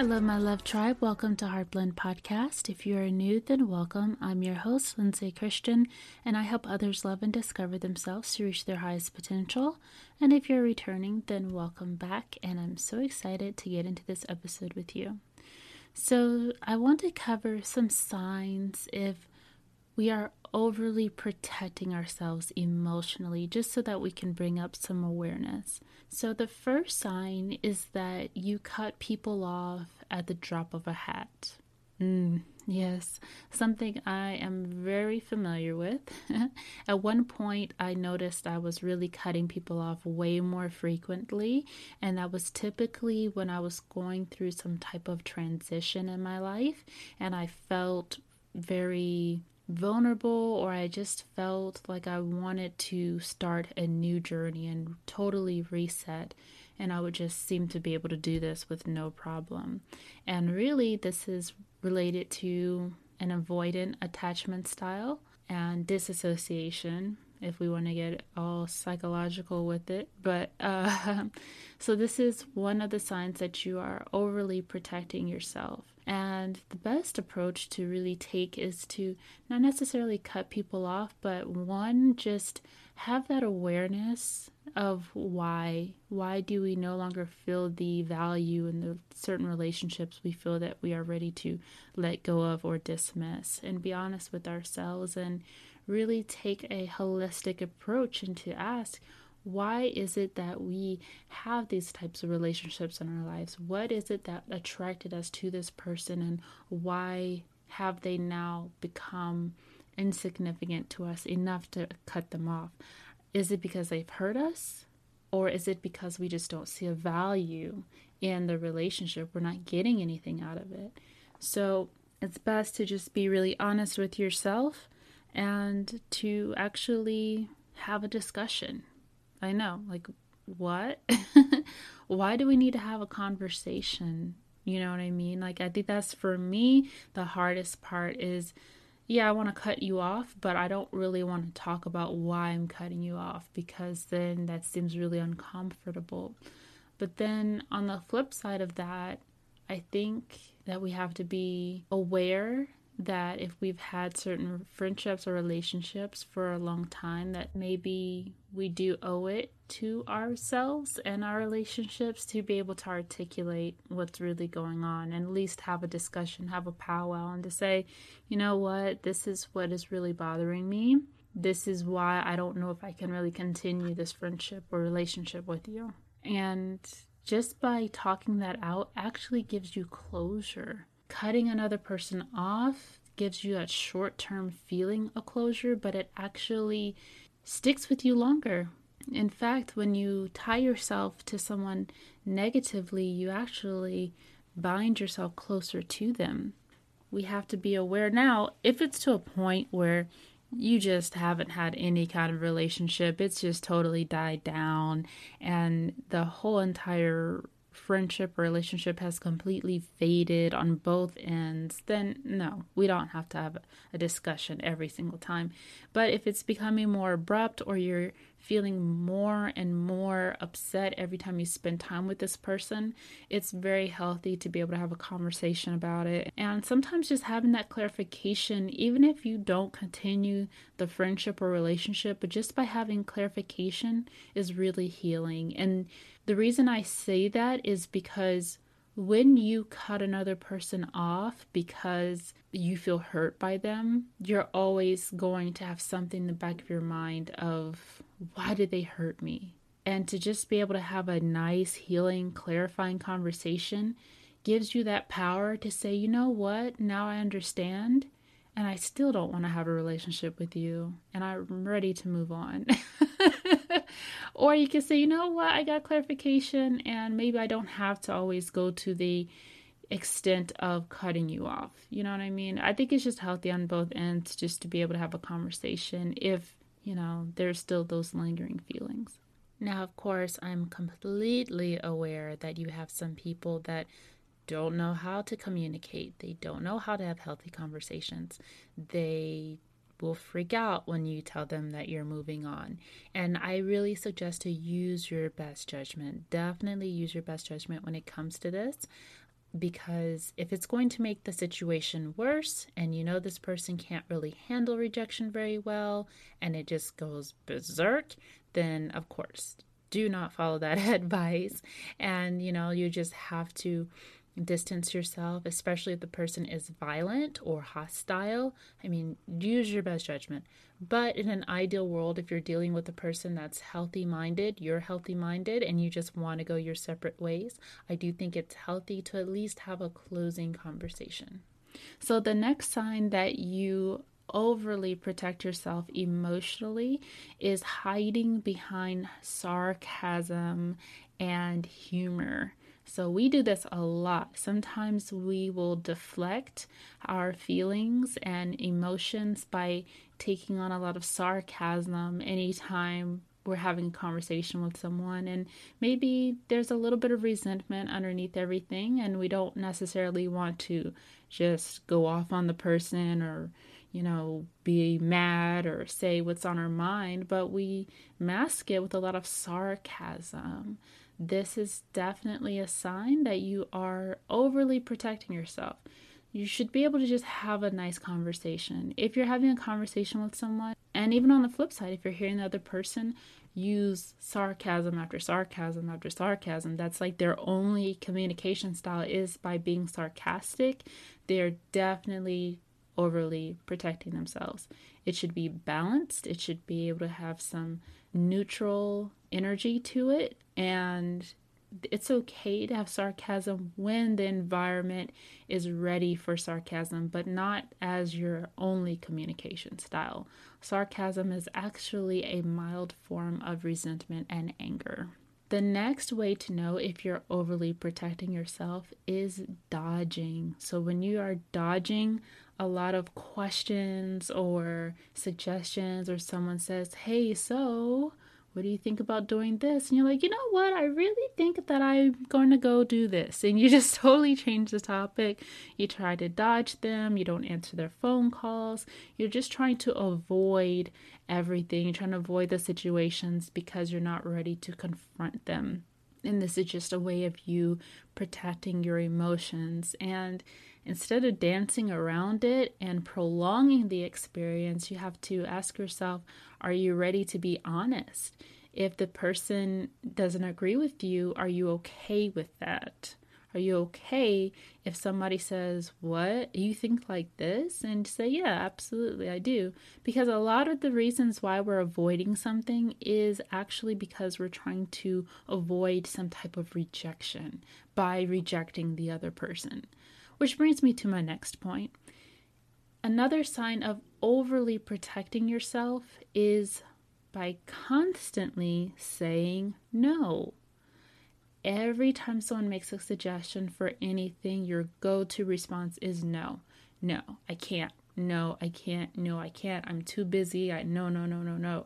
Hello, my love tribe. Welcome to Heartblend Podcast. If you are new, then welcome. I'm your host, Lindsay Christian, and I help others love and discover themselves to reach their highest potential. And if you're returning, then welcome back. And I'm so excited to get into this episode with you. So, I want to cover some signs if we are overly protecting ourselves emotionally just so that we can bring up some awareness. So, the first sign is that you cut people off at the drop of a hat. Mm, yes, something I am very familiar with. At one point, I noticed I was really cutting people off way more frequently, and that was typically when I was going through some type of transition in my life, and I felt very vulnerable or I just felt like I wanted to start a new journey and totally reset. And I would just seem to be able to do this with no problem. And really, this is related to an avoidant attachment style and disassociation, if we want to get all psychological with it. But uh, so, this is one of the signs that you are overly protecting yourself. And the best approach to really take is to not necessarily cut people off, but one, just have that awareness of why. Why do we no longer feel the value in the certain relationships we feel that we are ready to let go of or dismiss? And be honest with ourselves and really take a holistic approach and to ask, why is it that we have these types of relationships in our lives? What is it that attracted us to this person, and why have they now become insignificant to us enough to cut them off? Is it because they've hurt us? Or is it because we just don't see a value in the relationship? We're not getting anything out of it. So it's best to just be really honest with yourself and to actually have a discussion I know. Like, what? Why do we need to have a conversation? You know what I mean? Like, I think that's for me the hardest part is yeah, I want to cut you off, but I don't really want to talk about why I'm cutting you off because then that seems really uncomfortable. But then on the flip side of that, I think that we have to be aware that if we've had certain friendships or relationships for a long time, that maybe we do owe it to ourselves and our relationships to be able to articulate what's really going on and at least have a discussion, have a powwow, and to say, you know what, this is what is really bothering me. This is why I don't know if I can really continue this friendship or relationship with you. And just by talking that out actually gives you closure cutting another person off gives you a short term feeling of closure, but it actually sticks with you longer. In fact, when you tie yourself to someone negatively, you actually bind yourself closer to them. We have to be aware now if it's to a point where you just haven't had any kind of relationship, it's just totally died down, and the whole entire friendship relationship has completely faded on both ends, then no, we don't have to have a discussion every single time. But if it's becoming more abrupt or you're feeling more and more upset every time you spend time with this person, it's very healthy to be able to have a conversation about it. And sometimes just having that clarification, even if you don't continue the friendship or relationship, but just by having clarification is really healing. And the reason I say that is because when you cut another person off because you feel hurt by them, you're always going to have something in the back of your mind of why did they hurt me? And to just be able to have a nice, healing, clarifying conversation gives you that power to say, you know what, now I understand, and I still don't want to have a relationship with you, and I'm ready to move on. or you can say, you know what, I got clarification, and maybe I don't have to always go to the extent of cutting you off. You know what I mean? I think it's just healthy on both ends just to be able to have a conversation if, you know, there's still those lingering feelings. Now, of course, I'm completely aware that you have some people that don't know how to communicate. They don't know how to have healthy conversations. They will freak out when you tell them that you're moving on. And I really suggest to use your best judgment. Definitely use your best judgment when it comes to this. Because if it's going to make the situation worse and you know this person can't really handle rejection very well and it just goes berserk, then of course do not follow that advice. And you know, you just have to distance yourself, especially if the person is violent or hostile. I mean, use your best judgment. But in an ideal world, if you're dealing with a person that's healthy minded, you're healthy minded, and you just want to go your separate ways, I do think it's healthy to at least have a closing conversation. So, the next sign that you overly protect yourself emotionally is hiding behind sarcasm and humor. So we do this a lot. Sometimes we will deflect our feelings and emotions by taking on a lot of sarcasm anytime we're having a conversation with someone and maybe there's a little bit of resentment underneath everything and we don't necessarily want to just go off on the person or you know be mad or say what's on our mind but we mask it with a lot of sarcasm this is definitely a sign that you are overly protecting yourself. You should be able to just have a nice conversation. If you're having a conversation with someone, and even on the flip side, if you're hearing the other person use sarcasm after sarcasm after sarcasm, that's like their only communication style is by being sarcastic, they're definitely overly protecting themselves. It should be balanced, it should be able to have some neutral energy to it and it's okay to have sarcasm when the environment is ready for sarcasm, but not as your only communication style. Sarcasm is actually a mild form of resentment and anger. The next way to know if you're overly protecting yourself is dodging. So, when you are dodging a lot of questions or suggestions, or someone says, Hey, so what do you think about doing this? And you're like, you know what? I really think that I'm going to go do this. And you just totally change the topic. You try to dodge them. You don't answer their phone calls. You're just trying to avoid everything. You're trying to avoid the situations because you're not ready to confront them. And this is just a way of you protecting your emotions. And instead of dancing around it and prolonging the experience, you have to ask yourself, are you ready to be honest? If the person doesn't agree with you, are you okay with that? Are you okay if somebody says, What? You think like this? And say, Yeah, absolutely, I do. Because a lot of the reasons why we're avoiding something is actually because we're trying to avoid some type of rejection by rejecting the other person. Which brings me to my next point. Another sign of overly protecting yourself is by constantly saying no. Every time someone makes a suggestion for anything, your go to response is no. No, I can't. No, I can't. No, I can't. I'm too busy. I no, no, no, no, no.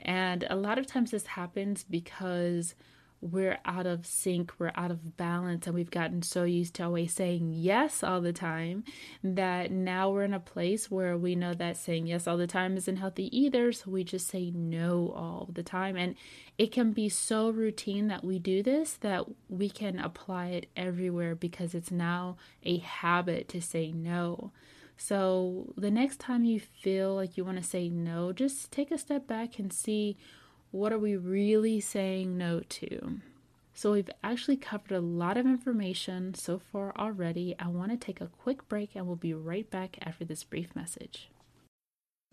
And a lot of times this happens because we're out of sync, we're out of balance, and we've gotten so used to always saying yes all the time that now we're in a place where we know that saying yes all the time isn't healthy either. So we just say no all the time. And it can be so routine that we do this that we can apply it everywhere because it's now a habit to say no. So the next time you feel like you want to say no, just take a step back and see what are we really saying no to? So, we've actually covered a lot of information so far already. I want to take a quick break and we'll be right back after this brief message.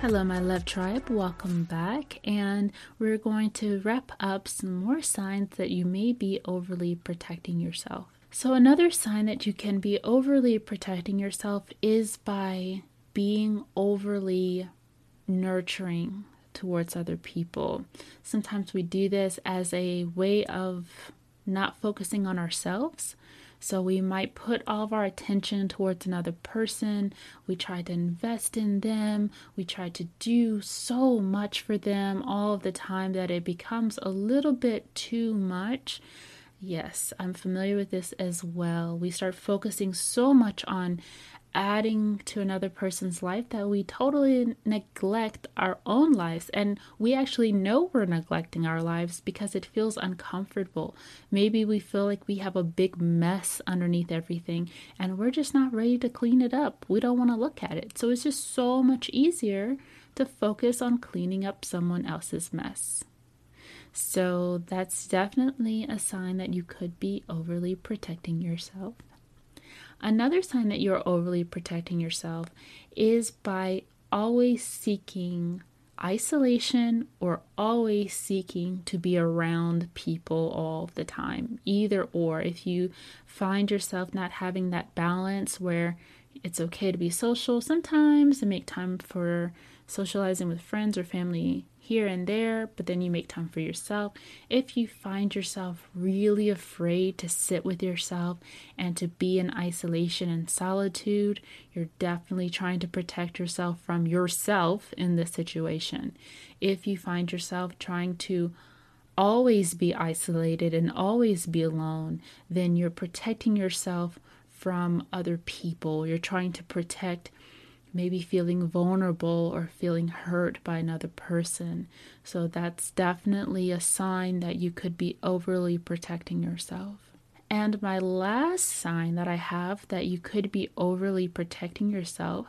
Hello, my love tribe. Welcome back. And we're going to wrap up some more signs that you may be overly protecting yourself. So, another sign that you can be overly protecting yourself is by being overly nurturing towards other people. Sometimes we do this as a way of not focusing on ourselves. So we might put all of our attention towards another person. We try to invest in them. We try to do so much for them all of the time that it becomes a little bit too much. Yes, I'm familiar with this as well. We start focusing so much on adding to another person's life that we totally neglect our own lives. And we actually know we're neglecting our lives because it feels uncomfortable. Maybe we feel like we have a big mess underneath everything and we're just not ready to clean it up. We don't want to look at it. So it's just so much easier to focus on cleaning up someone else's mess. So that's definitely a sign that you could be overly protecting yourself. Another sign that you're overly protecting yourself is by always seeking isolation or always seeking to be around people all the time. Either or, if you find yourself not having that balance where it's okay to be social sometimes and make time for socializing with friends or family here and there, but then you make time for yourself. If you find yourself really afraid to sit with yourself and to be in isolation and solitude, you're definitely trying to protect yourself from yourself in this situation. If you find yourself trying to always be isolated and always be alone, then you're protecting yourself from other people. You're trying to protect maybe feeling vulnerable or feeling hurt by another person. So that's definitely a sign that you could be overly protecting yourself. And my last sign that I have that you could be overly protecting yourself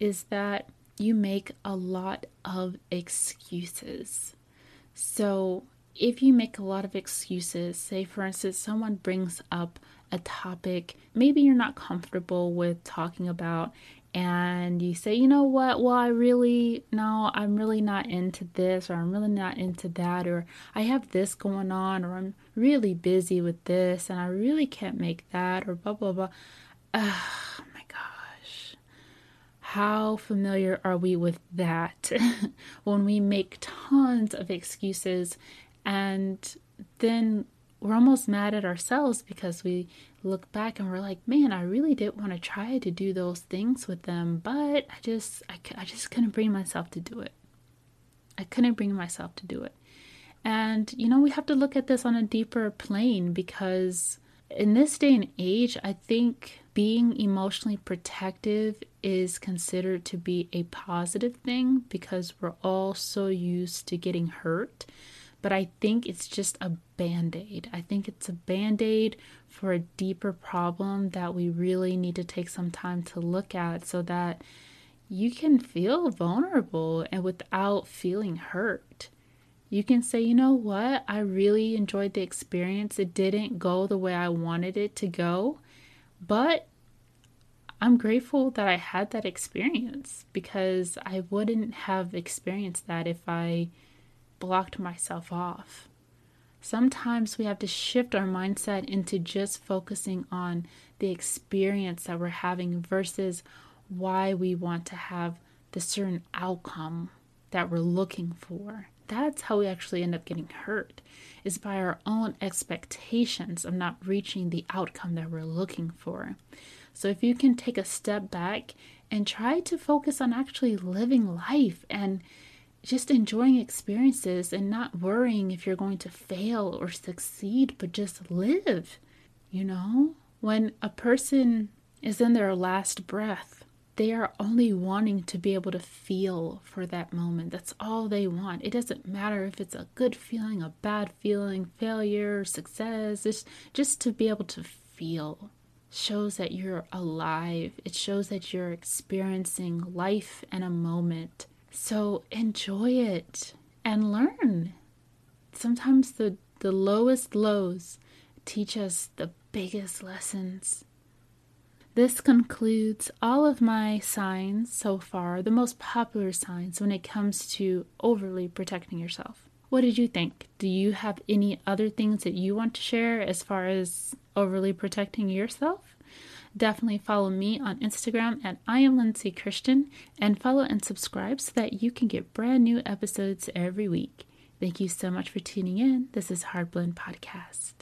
is that you make a lot of excuses. So, if you make a lot of excuses, say for instance, someone brings up a topic maybe you're not comfortable with talking about, and you say, you know what, well, I really, no, I'm really not into this, or I'm really not into that, or I have this going on, or I'm really busy with this, and I really can't make that, or blah, blah, blah. Oh my gosh. How familiar are we with that when we make tons of excuses and then we're almost mad at ourselves because we look back and we're like, man, I really did want to try to do those things with them, but I just, I, I just couldn't bring myself to do it. I couldn't bring myself to do it. And, you know, we have to look at this on a deeper plane because in this day and age, I think being emotionally protective is considered to be a positive thing because we're all so used to getting hurt but I think it's just a band aid. I think it's a band aid for a deeper problem that we really need to take some time to look at so that you can feel vulnerable and without feeling hurt. You can say, you know what, I really enjoyed the experience. It didn't go the way I wanted it to go, but I'm grateful that I had that experience because I wouldn't have experienced that if I blocked myself off. Sometimes we have to shift our mindset into just focusing on the experience that we're having versus why we want to have the certain outcome that we're looking for. That's how we actually end up getting hurt, is by our own expectations of not reaching the outcome that we're looking for. So, if you can take a step back and try to focus on actually living life and just enjoying experiences and not worrying if you're going to fail or succeed, but just live. You know, when a person is in their last breath, they are only wanting to be able to feel for that moment. That's all they want. It doesn't matter if it's a good feeling, a bad feeling, failure, success. It's just to be able to feel shows that you're alive. It shows that you're experiencing life and a moment so enjoy it and learn. Sometimes the, the lowest lows teach us the biggest lessons. This concludes all of my signs so far, the most popular signs when it comes to overly protecting yourself. What did you think? Do you have any other things that you want to share as far as overly protecting yourself? Definitely follow me on Instagram at I am Lindsay Christian and follow and subscribe so that you can get brand new episodes every week. Thank you so much for tuning in. This is Heartblend Podcast.